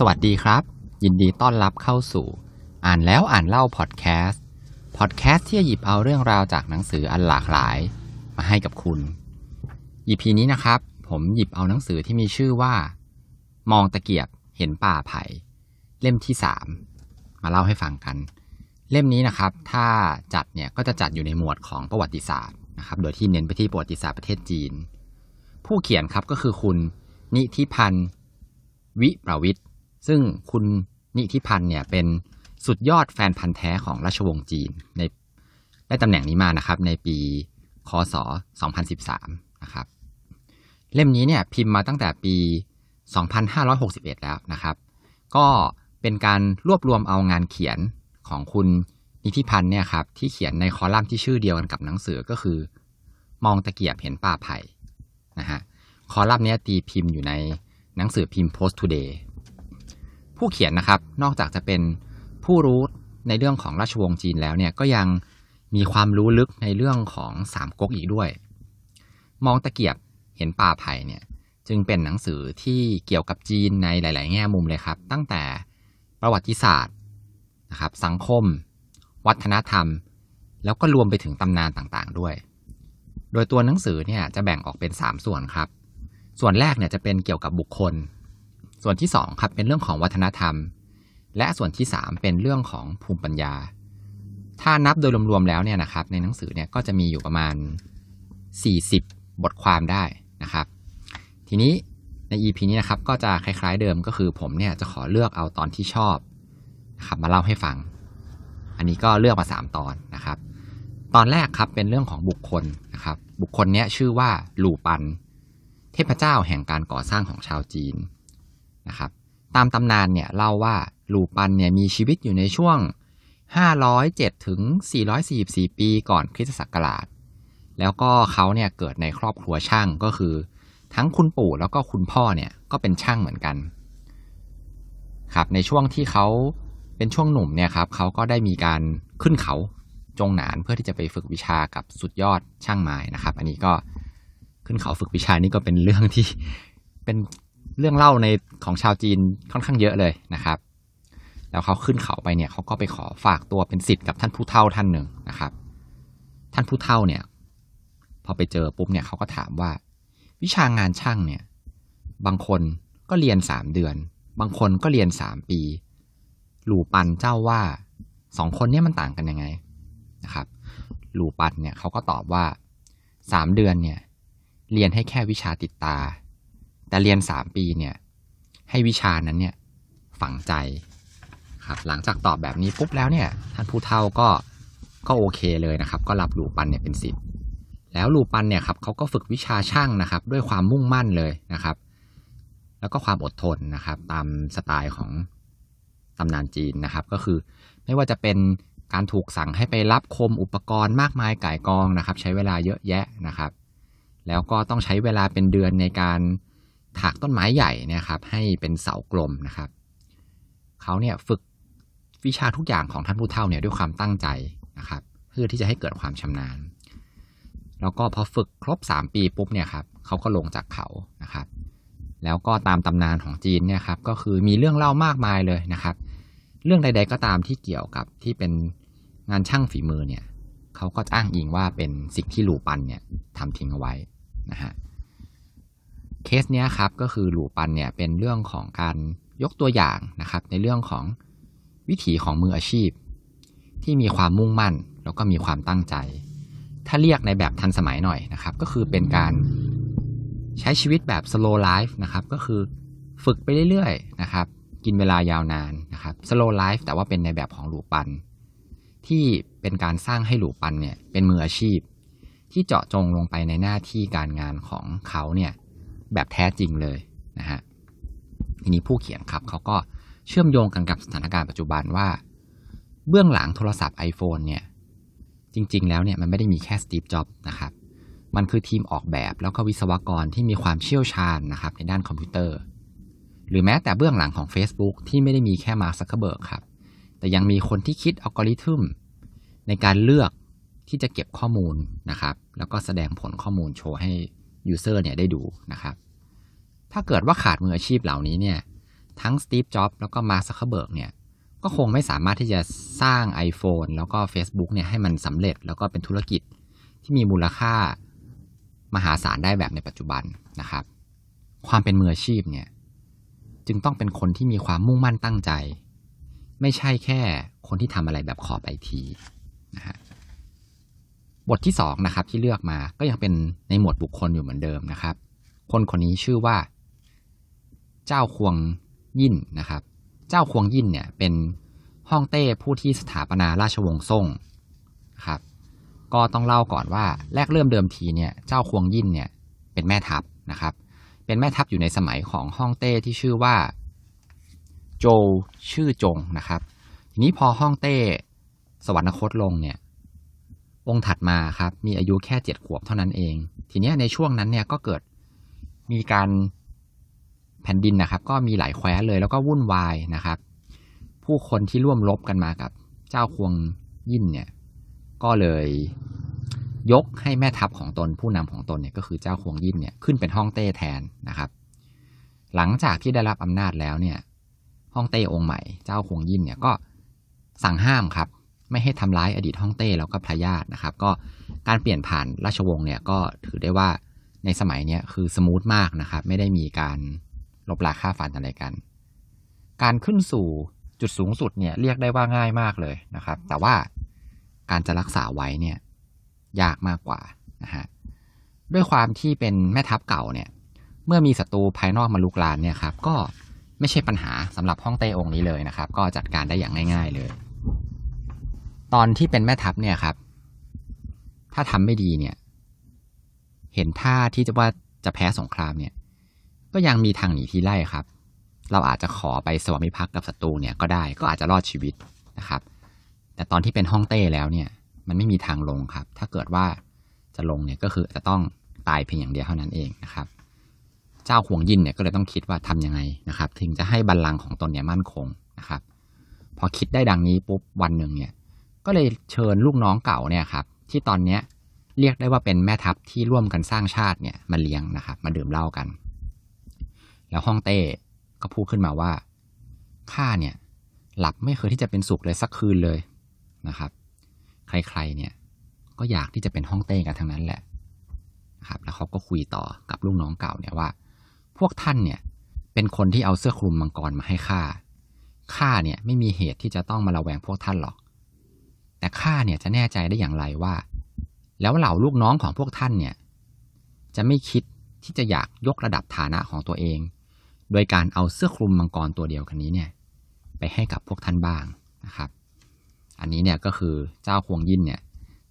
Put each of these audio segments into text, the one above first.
สวัสดีครับ ยินดีต้อนรับเข้าสู่ อ่านแล้วอ่านเล่าพอดแคสต์พอดแคสต์ที่จะหยิบเอาเรื่องราวจากหนังสืออันหลากหลาย มาให้กับคุณ EP นี้นะครับ ผมหยิบเอาหนังสือที่มีชื่อว่า มองตะเกียบเห็นป่าไผ่เล่มที่สามมาเล่าให้ฟังกัน เล่มนี้นะครับ ถ้าจัดเนี่ยก็จะจัดอยู่ในหมวดของประวัติศาสตร์นะครับโดยที่เน้นไปที่ประวัติศาสตร์ประเทศจีน ผู้เขียนครับก็คือคุณนิธิพันธ์วิประวิทย์ ซึ่งคุณนิธิพันธ์เนี่ยเป็นสุดยอดแฟนพันธ์แท้ของราชวงศ์จีนในได้ตำแหน่งนี้มานะครับ ในปีคศ 2013 นะครับ เล่มนี้เนี่ยพิมพ์มาตั้งแต่ปี 2561 แล้วนะครับ ก็เป็นการรวบรวมเอางานเขียนของคุณนิธิพันธ์เนี่ยครับที่เขียนในคอลัมน์ที่ชื่อเดียวกันกับหนังสือก็คือ มองตะเกียบเห็นป่าไผ่นะฮะคอลัมน์นี้ตีพิมพ์อยู่ในหนังสือพิมพ์ Post Today ผู้เขียนนะครับ นอกจากจะเป็นผู้รู้ในเรื่องของราชวงศ์จีนแล้วเนี่ยก็ยังมีความรู้ลึกในเรื่องของสามก๊กอีกด้วย มองตะเกียบเห็นป่าไผ่เนี่ยจึงเป็นหนังสือที่เกี่ยวกับจีนในหลาย ๆ แง่มุมเลยครับ ตั้งแต่ประวัติศาสตร์นะครับ สังคม วัฒนธรรม แล้วก็รวมไปถึงตำนานต่างๆ ด้วย โดยตัวหนังสือเนี่ยจะแบ่งออกเป็น 3 ส่วนครับ ส่วนแรกเนี่ยจะเป็นเกี่ยวกับบุคคล ส่วนที่2ครับเป็นเรื่องของวัฒนธรรม และส่วนที่ 3 เป็นเรื่องของภูมิปัญญา ถ้านับโดยรวมๆแล้วเนี่ยนะครับ ในหนังสือเนี่ยก็จะมีอยู่ประมาณ 40 บทความได้นะครับ ทีนี้ใน EP นี้นะครับก็จะคล้าย ๆเดิมก็คือผมเนี่ยจะขอเลือกเอาตอนที่ชอบนะครับมาเล่าให้ฟัง อันนี้ก็เลือกมา 3 ตอนนะครับ ตอนแรกครับเป็นเรื่องของบุคคลนะครับ บุคคลเนี้ยชื่อว่าหลู่ปัน เทพเจ้าแห่งการก่อสร้างของชาวจีน นะครับ ตามตำนานเนี่ยเล่าว่าหลู่ปันเนี่ยมีชีวิตอยู่ในช่วง 507 ถึง 444 ปีก่อนคริสตศักราช แล้วก็เขาเนี่ยเกิดในครอบครัวช่างก็คือ ทั้งคุณปู่แล้วก็คุณพ่อเนี่ยก็เป็นช่างเหมือนกัน ครับในช่วงที่เขาเป็นช่วงหนุ่มเนี่ยครับเขาก็ได้มีการขึ้นเขาจงหนานเพื่อที่จะไปฝึกวิชากับสุดยอดช่างไม้นะครับ อันนี้ก็ขึ้นเขาฝึกวิชานี่ก็เป็นเรื่องที่เป็น เรื่องเล่าในของชาวจีนค่อนข้างเยอะเลยนะครับ แล้วเขาขึ้นเขาไปเนี่ยเขาก็ไปขอฝากตัวเป็นศิษย์กับท่านผู้เฒ่าท่านหนึ่งนะครับ ท่านผู้เฒ่าเนี่ย พอไปเจอปุ๊บเนี่ยเขาก็ถามว่า วิชางานช่างเนี่ย บางคนก็เรียนสามเดือน บางคนก็เรียนสามปี หลู่ปันเจ้าว่าสองคนเนี้มันต่างกันยังไงนะครับหลู่ปันเนี่ยเขาก็ตอบว่าสามเดือนเนี่ย เรียนให้แค่วิชาติดตา แต่เรียนสามปีเนี่ย ให้วิชานั้นเนี่ยฝังใจครับหลังจากตอบแบบนี้ปุ๊บแล้วเนี่ยท่านผู้เฒ่าก็ก็โอเคเลยนะครับ ก็รับหลู่ปันเนี่ยเป็นศิษย์แล้วหลู่ปันเนี่ยครับเขาก็ฝึกวิชาช่างนะครับ ด้วยความมุ่งมั่นเลยนะครับ แล้วก็ความอดทนนะครับ ตามสไตล์ของตำนานจีนนะครับ ก็คือไม่ว่าจะเป็นการถูกสั่งให้ไปรับคมอุปกรณ์มากมายก่ายกองนะครับ ใช้เวลาเยอะแยะนะครับ แล้วก็ต้องใช้เวลาเป็นเดือนในการ ถากต้นไม้ใหญ่นะครับ ให้เป็นเสากลมนะครับเขาเนี่ยฝึกวิชาทุกอย่างของท่านผู้เฒ่าเนี่ยด้วยความตั้งใจนะครับ เพื่อที่จะให้เกิดความชำนาญ แล้วก็พอฝึกครบ 3 ปีปุ๊บเนี่ยครับเขาก็ลงจากเขานะครับ แล้วก็ตามตำนานของจีนเนี่ยครับก็คือมีเรื่องเล่ามากมายเลยนะครับ เรื่องใด ๆ ก็ตามที่เกี่ยวกับที่เป็นงานช่างฝีมือเนี่ยเขาก็อ้างอิงว่าเป็นสิ่งที่หลูปันเนี่ยทำทิ้งเอาไว้นะฮะ เคสเนี้ยครับก็คือหลูปันเนี่ยเป็นเรื่องของการยกตัวอย่างนะครับ ในเรื่องของวิถีของมืออาชีพ ที่มีความมุ่งมั่นแล้วก็มีความตั้งใจ ถ้าเรียกในแบบทันสมัยหน่อยนะครับ ก็คือเป็นการใช้ชีวิตแบบ slow life นะครับ ก็คือฝึกไปเรื่อยๆนะครับ กินเวลายาวนานนะครับ slow life แต่ว่าเป็นในแบบของหลูปัน ที่เป็นการสร้างให้หลูปันเนี่ยเป็นมืออาชีพ ที่เจาะจงลงไปในหน้าที่การงานของเขาเนี่ย แบบแท้จริงเลยนะฮะทีนี้ผู้เขียนครับเขาก็เชื่อมโยงกันกับสถานการณ์ปัจจุบันว่า เบื้องหลังโทรศัพท์ iPhone เนี่ยจริง ๆ แล้วเนี่ยมันไม่ได้มีแค่สตีฟจ็อบส์นะครับมันคือทีมออกแบบแล้วก็วิศวกรที่มีความเชี่ยวชาญนะครับในด้านคอมพิวเตอร์ หรือแม้แต่เบื้องหลังของ Facebook ที่ไม่ได้มีแค่มาร์คซักเคเบิร์กครับแต่ยังมีคนที่คิดอัลกอริทึมในการเลือกที่จะเก็บข้อมูลนะครับ แล้วก็แสดงผลข้อมูลโชว์ให้ user เนี่ยได้ดูนะครับ ถ้าเกิดว่าขาดมืออาชีพเหล่านี้เนี่ย ทั้งสตีฟจ็อบแล้วก็มาร์คซักเคเบิร์กเนี่ย ก็คงไม่สามารถที่จะสร้าง iPhone แล้วก็ Facebook เนี่ยให้มันสำเร็จแล้วก็เป็นธุรกิจที่มีมูลค่ามหาศาลได้แบบในปัจจุบันนะครับ ความเป็นมืออาชีพเนี่ยจึงต้องเป็นคนที่มีความมุ่งมั่นตั้งใจ ไม่ใช่แค่คนที่ทำอะไรแบบขอไปทีนะฮะ บทที่สองนะครับที่เลือกมาก็ยังเป็นในหมวดบุคคลอยู่เหมือนเดิมนะครับ คนคนนี้ชื่อว่า เจ้าควงยินนะครับ เจ้าควงยินเนี่ยเป็นฮ่องเต้ผู้ที่สถาปนาราชวงศ์ซ่งนะครับ ก็ต้องเล่าก่อนว่าแรกเริ่มเดิมทีเนี่ยเจ้าควงยินเนี่ยเป็นแม่ทัพนะครับ เป็นแม่ทัพอยู่ในสมัยของฮ่องเต้ที่ชื่อว่า โจชื่อจงนะครับ ทีนี้พอฮ่องเต้สวรรคตลงเนี่ย องค์ถัดมาครับ มีอายุแค่เจ็ดขวบเท่านั้นเอง ทีนี้ในช่วงนั้นเนี่ยก็เกิดมีการแผ่นดินนะครับ ก็มีหลายแคว้นเลยแล้วก็วุ่นวายนะครับ ผู้คนที่ร่วมรบกันมากับ เจ้าควงยินเนี่ย ก็เลยยกให้แม่ทัพของตนผู้นำของตนเนี่ยก็คือเจ้าควงยินเนี่ยขึ้นเป็นฮ่องเต้แทนนะครับ หลังจากที่ได้รับอำนาจแล้วเนี่ยฮ่องเต้องค์ใหม่ เจ้าควงยินเนี่ยก็สั่งห้ามครับ ไม่ให้ทำร้ายอดีตฮ่องเต้แล้วก็พระญาตินะครับ ก็การเปลี่ยนผ่านราชวงศ์เนี่ยก็ถือได้ว่าในสมัยนี้คือสมูทมากนะครับ ไม่ได้มีการลบลาค่าฟันอะไรกัน การขึ้นสู่จุดสูงสุดเนี่ยเรียกได้ว่าง่ายมากเลยนะครับ แต่ว่าการจะรักษาไว้เนี่ยยากมากกว่านะฮะด้วยความที่เป็นแม่ทัพเก่าเนี่ยเมื่อมีศัตรูภายนอกมาลุกลานเนี่ยครับก็ไม่ใช่ปัญหาสำหรับฮ่องเต้องค์นี้เลยนะครับ ก็จัดการได้อย่างง่าย ๆเลย ตอนที่เป็นแม่ทัพเนี่ยครับ ถ้าทำไม่ดีเนี่ย เห็นท่าที่จะว่าจะแพ้สงครามเนี่ย ก็ยังมีทางหนีที่ไล่ครับ เราอาจจะขอไปสวามิภักดิ์กับศัตรูเนี่ยก็ได้ก็อาจจะรอดชีวิตนะครับ แต่ตอนที่เป็นฮ่องเต้แล้วเนี่ย มันไม่มีทางลงครับ ถ้าเกิดว่าจะลงเนี่ยก็คือจะต้องตายเพียงอย่างเดียวเท่านั้นเองนะครับ เจ้าหวงยินเนี่ยก็เลยต้องคิดว่าทํำยังไงนะครับ ถึงจะให้บัลลังก์ของตนเนี่ยมั่นคงนะครับ พอคิดได้ดังนี้ปุ๊บวันหนึ่งเนี่ย ก็เลยเชิญลูกน้องเก่าเนี่ยครับที่ตอนเนี้ยเรียกได้ว่าเป็นแม่ทัพที่ร่วมกันสร้างชาติเนี่ยมาเลี้ยงนะครับมาดื่มเหล้ากัน แล้วฮ่องเต้ก็พูดขึ้นมาว่าข้าเนี่ยหลับไม่เคยที่จะเป็นสุขเลยสักคืนเลยนะครับ ใครๆเนี่ยก็อยากที่จะเป็นฮ่องเต้กันทั้งนั้นแหละครับแล้วเขาก็คุยต่อกับลูกน้องเก่าเนี่ยว่า พวกท่านเนี่ยเป็นคนที่เอาเสื้อคลุมมังกรมาให้ข้าข้าเนี่ยไม่มีเหตุที่จะต้องมาระแวงพวกท่านหรอก แต่ข้าเนี่ยจะแน่ใจได้อย่างไรว่า แล้วเหล่าลูกน้องของพวกท่านเนี่ย จะไม่คิดที่จะอยากยกระดับฐานะของตัวเอง โดยการเอาเสื้อคลุมมังกรตัวเดียวกันนี้เนี่ย ไปให้กับพวกท่านบ้างนะครับ อันนี้เนี่ยก็คือเจ้าควงยินเนี่ย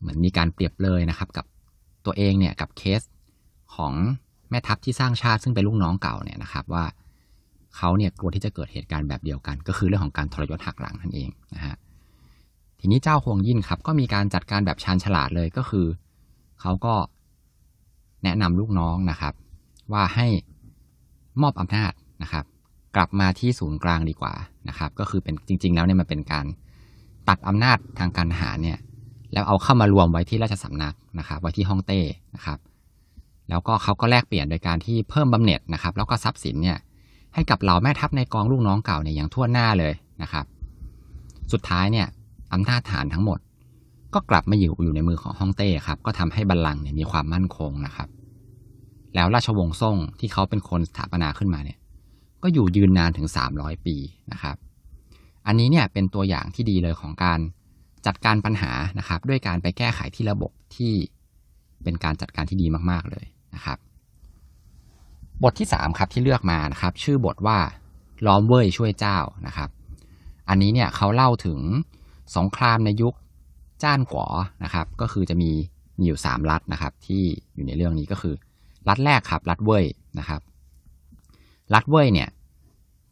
เหมือนมีการเปรียบเลยนะครับ กับตัวเองเนี่ยกับเคสของแม่ทัพที่สร้างชาติซึ่งเป็นลูกน้องเก่าเนี่ยนะครับว่าเขาเนี่ยกลัวที่จะเกิดเหตุการณ์แบบเดียวกัน ก็คือเรื่องของการทรยศหักหลังนั่นเองนะฮะ ทีนี้เจ้าฮวงยินครับ ก็มีการจัดการแบบชาญฉลาดเลยก็คือ เขาก็แนะนำลูกน้องนะครับ ว่าให้มอบอำนาจนะครับ กลับมาที่ศูนย์กลางดีกว่านะครับ ก็คือเป็นจริง ๆ แล้วเนี่ยมันเป็นการตัดอำนาจทางการทหารเนี่ย แล้วเอาเข้ามารวมไว้ที่ราชสำนักนะครับ ไว้ที่ฮ่องเต้นะครับ แล้วก็เขาก็แลกเปลี่ยนโดยการที่เพิ่มบำเหน็จนะครับ แล้วก็ทรัพย์สินเนี่ยให้กับเหล่าแม่ทัพในกองลูกน้องเก่าเนี่ยอย่างทั่วหน้าเลยนะครับ สุดท้ายเนี่ย อำนาจฐานทั้งหมด ก็กลับมาอยู่อยู่ในมือของฮ่องเต้ครับ ก็ทำให้บัลลังก์เนี่ยมีความมั่นคงนะครับ แล้วราชวงศ์ซ่งที่เขาเป็นคนสถาปนาขึ้นมาเนี่ย ก็อยู่ยืนนานถึง 300 ปีนะครับ อันนี้เนี่ยเป็นตัวอย่างที่ดีเลยของการจัดการปัญหานะครับ ด้วยการไปแก้ไขที่ระบบที่เป็นการจัดการที่ดีมาก ๆเลยนะครับ บทที่ 3 ครับที่เลือกมานะครับ ชื่อบทว่าล้อมเว่ยช่วยเจ้านะครับ อันนี้เนี่ยเขาเล่าถึง สงครามในยุคจ้านขวอนะครับ ก็คือจะมีมีอยู่สามรัฐนะครับ ที่อยู่ในเรื่องนี้ก็คือ รัฐแรกครับรัฐเว่ยนะครับ รัฐเว่ยเนี่ย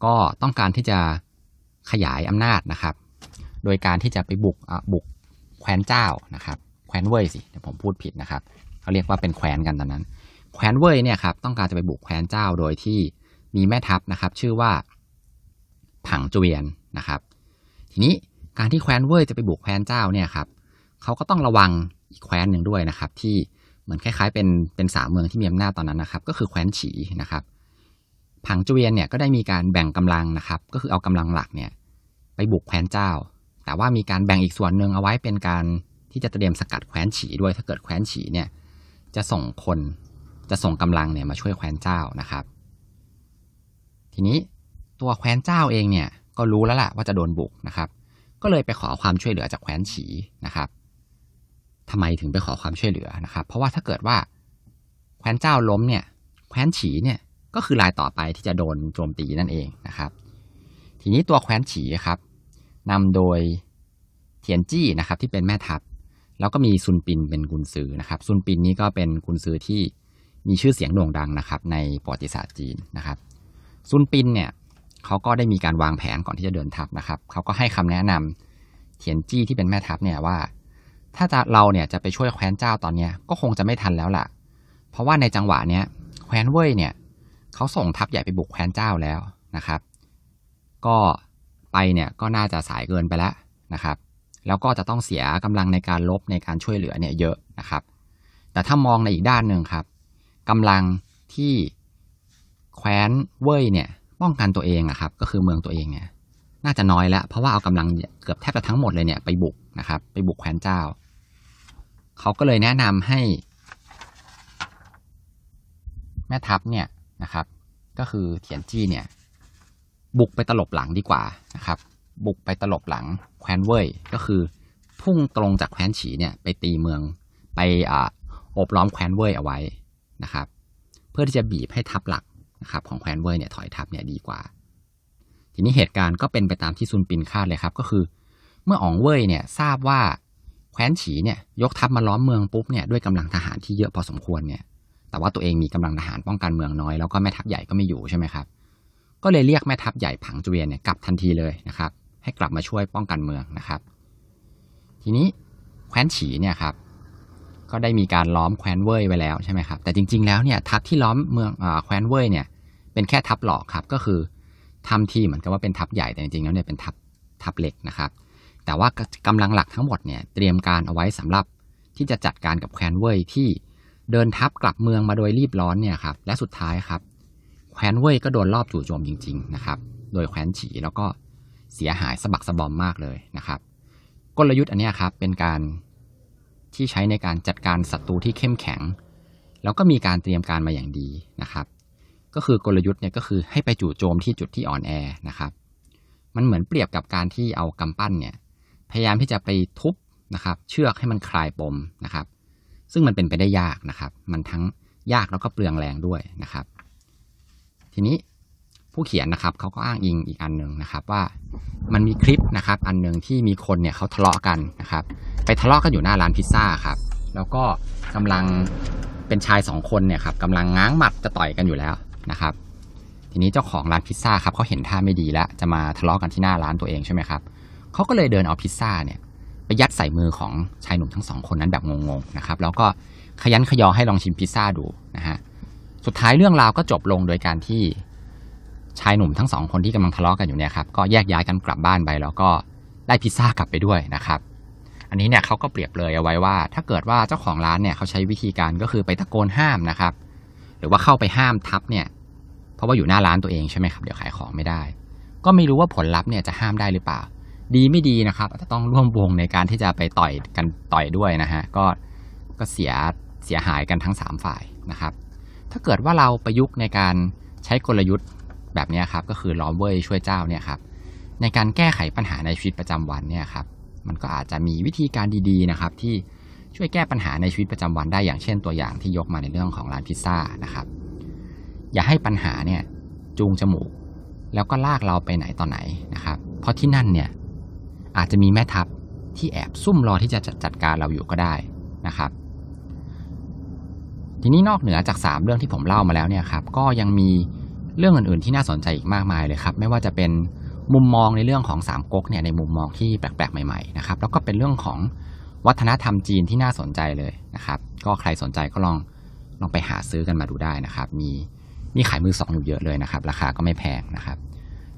ก็ต้องการที่จะขยายอำนาจนะครับ โดยการที่จะไปบุกบุกแคว้นเจ้านะครับ แคว้นเว่ยสิเดี๋ยวผมพูดผิดนะครับเขาเรียกว่าเป็นแคว้นกันตอนนั้น แคว้นเว่ยเนี่ยครับต้องการจะไปบุกแคว้นเจ้าโดยที่มีแม่ทัพนะครับ ชื่อว่าผังจเวียนนะครับ ทีนี้ การที่แคว้นเว่ยจะไปบุกแคว้นเจ้าเนี่ยครับเขาก็ต้องระวังอีกแคว้นหนึ่งด้วยนะครับ ที่เหมือนคล้ายๆ เป็นเป็นสามเมืองที่มีอำนาจตอนนั้นนะครับ ก็คือแคว้นฉีนะครับ ผังจุเวียนเนี่ยก็ได้มีการแบ่งกำลังนะครับ ก็คือเอากำลังหลักเนี่ยไปบุกแคว้นเจ้า แต่ว่ามีการแบ่งอีกส่วนหนึ่งเอาไว้เป็นการที่จะเตรียมสกัดแคว้นฉีด้วยถ้าเกิดแคว้นฉีเนี่ยจะส่งคนจะส่งกำลังเนี่ยมาช่วยแคว้นเจ้านะครับ ทีนี้ตัวแคว้นเจ้าเองเนี่ยก็รู้แล้วล่ะว่าจะโดนบุกนะครับ ก็เลยไปขอความช่วยเหลือจากแคว้นฉีนะครับทำไมถึงไปขอความช่วยเหลือนะครับ เพราะว่าถ้าเกิดว่าแคว้นเจ้าล้มเนี่ย แคว้นฉีเนี่ยก็คือรายต่อไปที่จะโดนโจมตีนั่นเองนะครับ ทีนี้ตัวแคว้นฉีครับนำโดยเทียนจี้นะครับที่เป็นแม่ทัพ แล้วก็มีซุนปินเป็นกุนซือนะครับซุนปินนี่ก็เป็นกุนซือที่มีชื่อเสียงโด่งดังนะครับ ในประวัติศาสตร์จีนนะครับซุนปินเนี่ย เขาก็ได้มีการวางแผนก่อนที่จะเดินทัพนะครับ เขาก็ให้คำแนะนำเทียนจี้ที่เป็นแม่ทัพเนี่ยว่า ถ้าจะเราเนี่ยจะไปช่วยแคว้นเจ้าตอนเนี้ยก็คงจะไม่ทันแล้วล่ะ เพราะว่าในจังหวะเนี้ยแคว้นเว่ยเนี่ยเขาส่งทัพใหญ่ไปบุกแคว้นเจ้าแล้วนะครับ ก็ไปเนี่ยก็น่าจะสายเกินไปแล้วนะครับ แล้วก็จะต้องเสียกำลังในการลบในการช่วยเหลือเนี่ยเยอะนะครับ แต่ถ้ามองในอีกด้านหนึ่งครับกำลังที่แคว้นเว่ยเนี่ย ป้องกันตัวเองอะครับก็คือเมืองตัวเองเนี่ยน่าจะน้อยแล้ว เพราะว่าเอากำลังเกือบแทบจะทั้งหมดเลยเนี่ยไปบุกนะครับ ไปบุกแคว้นเจ้า เขาก็เลยแนะนำให้ แม่ทัพเนี่ยนะครับ ก็คือเถียนจี้เนี่ย บุกไปตลบหลังดีกว่านะครับ บุกไปตลบหลังแคว้นเว่ยก็คือ พุ่งตรงจากแคว้นฉีเนี่ย ไปตีเมืองไปอ่าอบล้อมแคว้นเว่ยเอาไว้นะครับ เพื่อที่จะบีบให้ทัพหลัก นะครับของแคว้นเว่ยเนี่ยถอยทัพเนี่ยดีกว่า ทีนี้เหตุการณ์ก็เป็นไปตามที่ซุนปินคาดเลยครับ ก็คือ เมื่ออองเว่ยเนี่ยทราบว่าแคว้นฉีเนี่ยยกทัพมาล้อมเมืองปุ๊บเนี่ยด้วยกำลังทหารที่เยอะพอสมควรเนี่ย แต่ว่าตัวเองมีกำลังทหารป้องกันเมืองน้อยแล้วก็แม่ทัพใหญ่ก็ไม่อยู่ใช่ไหมครับ ก็เลยเรียกแม่ทัพใหญ่ผังจุเวียนเนี่ยกลับทันทีเลยนะครับ ให้กลับมาช่วยป้องกันเมืองนะครับ ทีนี้แคว้นฉีเนี่ยครับ ก็ได้มีการล้อมแคว้นเว่ยไว้แล้วใช่ไหมครับแต่จริง ๆ แล้วเนี่ยทัพที่ล้อมเมืองแคว้นเว่ยเนี่ยเป็นแค่ทัพหลอกครับก็คือทำทีเหมือนกับว่าเป็นทัพใหญ่แต่จริงๆแล้วเนี่ยเป็นทัพทัพเล็กนะครับ แต่ว่ากำลังหลักทั้งหมดเนี่ยเตรียมการเอาไว้สำหรับที่จะจัดการกับแคว้นเว่ยที่เดินทัพกลับเมืองมาโดยรีบร้อนเนี่ยครับและสุดท้ายครับแคว้นเว่ยก็โดนรอบจู่โจมจริงๆนะครับโดยแคว้นฉีแล้วก็เสียหายสะบักสะบอมมากเลยนะครับ กลยุทธ์อันนี้ครับเป็นการ ที่ใช้ในการจัดการศัตรูที่เข้มแข็ง แล้วก็มีการเตรียมการมาอย่างดีนะครับ ก็คือกลยุทธ์เนี่ยก็คือให้ไปจู่โจมที่จุดที่อ่อนแอนะครับ มันเหมือนเปรียบกับการที่เอากำปั้นเนี่ยพยายามที่จะไปทุบนะครับ เชือกให้มันคลายปมนะครับ ซึ่งมันเป็นไปได้ยากนะครับ มันทั้งยากแล้วก็เปลืองแรงด้วยนะครับ ทีนี้ ผู้เขียนนะครับเขาก็อ้างอิงอีกอันหนึ่งนะครับว่ามันมีคลิปนะครับ อันหนึ่งที่มีคนเนี่ยเขาทะเลาะกันนะครับ ไปทะเลาะกันอยู่หน้าร้านพิซซ่าครับ แล้วก็กำลังเป็นชายสองคนเนี่ยครับกำลังง้างหมัดจะต่อยกันอยู่แล้วนะครับ ทีนี้เจ้าของร้านพิซซ่าครับเขาเห็นท่าไม่ดีแล้ว จะมาทะเลาะกันที่หน้าร้านตัวเองใช่ไหมครับเขาก็เลยเดินเอาพิซซ่าเนี่ยไปยัดใส่มือของชายหนุ่มทั้งสองคนนั้นแบบงงๆนะครับ แล้วก็ขยันขยอให้ลองชิมพิซซ่าดูนะฮะสุดท้ายเรื่องราวก็จบลงโดยการที่ ชายหนุ่มทั้งสองคนที่กำลังทะเลาะกันอยู่เนี่ยครับก็แยกย้ายกันกลับบ้านไปแล้วก็ได้พิซซ่ากลับไปด้วยนะครับอันนี้เนี่ยเขาก็เปรียบเลยเอาไว้ว่า ถ้าเกิดว่าเจ้าของร้านเนี่ยเขาใช้วิธีการก็คือไปตะโกนห้ามนะครับ หรือว่าเข้าไปห้ามทับเนี่ย เพราะว่าอยู่หน้าร้านตัวเองใช่ไหมครับเดี๋ยวขายของไม่ได้ ก็ไม่รู้ว่าผลลัพธ์เนี่ยจะห้ามได้หรือเปล่า ดีไม่ดีนะครับอาจจะต้องร่วมวงในการที่จะไปต่อยกันต่อยด้วยนะฮะก็ก็เสียเสียหายกันทั้งสามฝ่ายนะครับ ถ้าเกิดว่าเราประยุกต์ในการใช้กลยุทธ์ แบบนี้ครับก็คือล้อมเว่ยช่วยเจ้าเนี่ยครับในการแก้ไขปัญหาในชีวิตประจำวันเนี่ยครับมันก็อาจจะมีวิธีการดีๆนะครับที่ช่วยแก้ปัญหาในชีวิตประจำวันได้อย่างเช่นตัวอย่างที่ยกมาในเรื่องของร้านพิซซ่านะครับ อย่าให้ปัญหาเนี่ยจูงจมูก แล้วก็ลากเราไปไหนต่อไหนนะครับ เพราะที่นั่นเนี่ยอาจจะมีแม่ทัพที่แอบซุ่มรอที่จะจัดการเราอยู่ก็ได้นะครับ ทีนี้นอกเหนือจาก 3 เรื่องที่ผมเล่ามาแล้วเนี่ยครับก็ยังมี เรื่องอื่นๆที่น่าสนใจอีกมากมายเลยครับ ไม่ว่าจะเป็นมุมมองในเรื่องของสามก๊กเนี่ยในมุมมองที่แปลกๆใหม่ๆนะครับแล้วก็เป็นเรื่องของวัฒนธรรมจีนที่น่าสนใจเลยนะครับก็ใครสนใจก็ลองลองไปหาซื้อกันมาดูได้นะครับ มีมีขายมือสองอยู่เยอะเลยนะครับ ราคาก็ไม่แพงนะครับ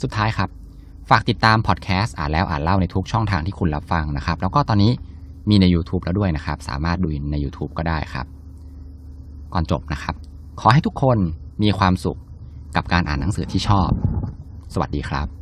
สุดท้ายครับ ฝากติดตามพอดแคสต์อ่านแล้วอ่านเล่าในทุกช่องทางที่คุณรับฟังนะครับ แล้วก็ตอนนี้มีใน YouTube แล้วด้วยนะครับ สามารถดูใน YouTube ก็ได้ครับ ก่อนจบนะครับ ขอให้ทุกคนมีความสุข กับการอ่านหนังสือที่ชอบ สวัสดีครับ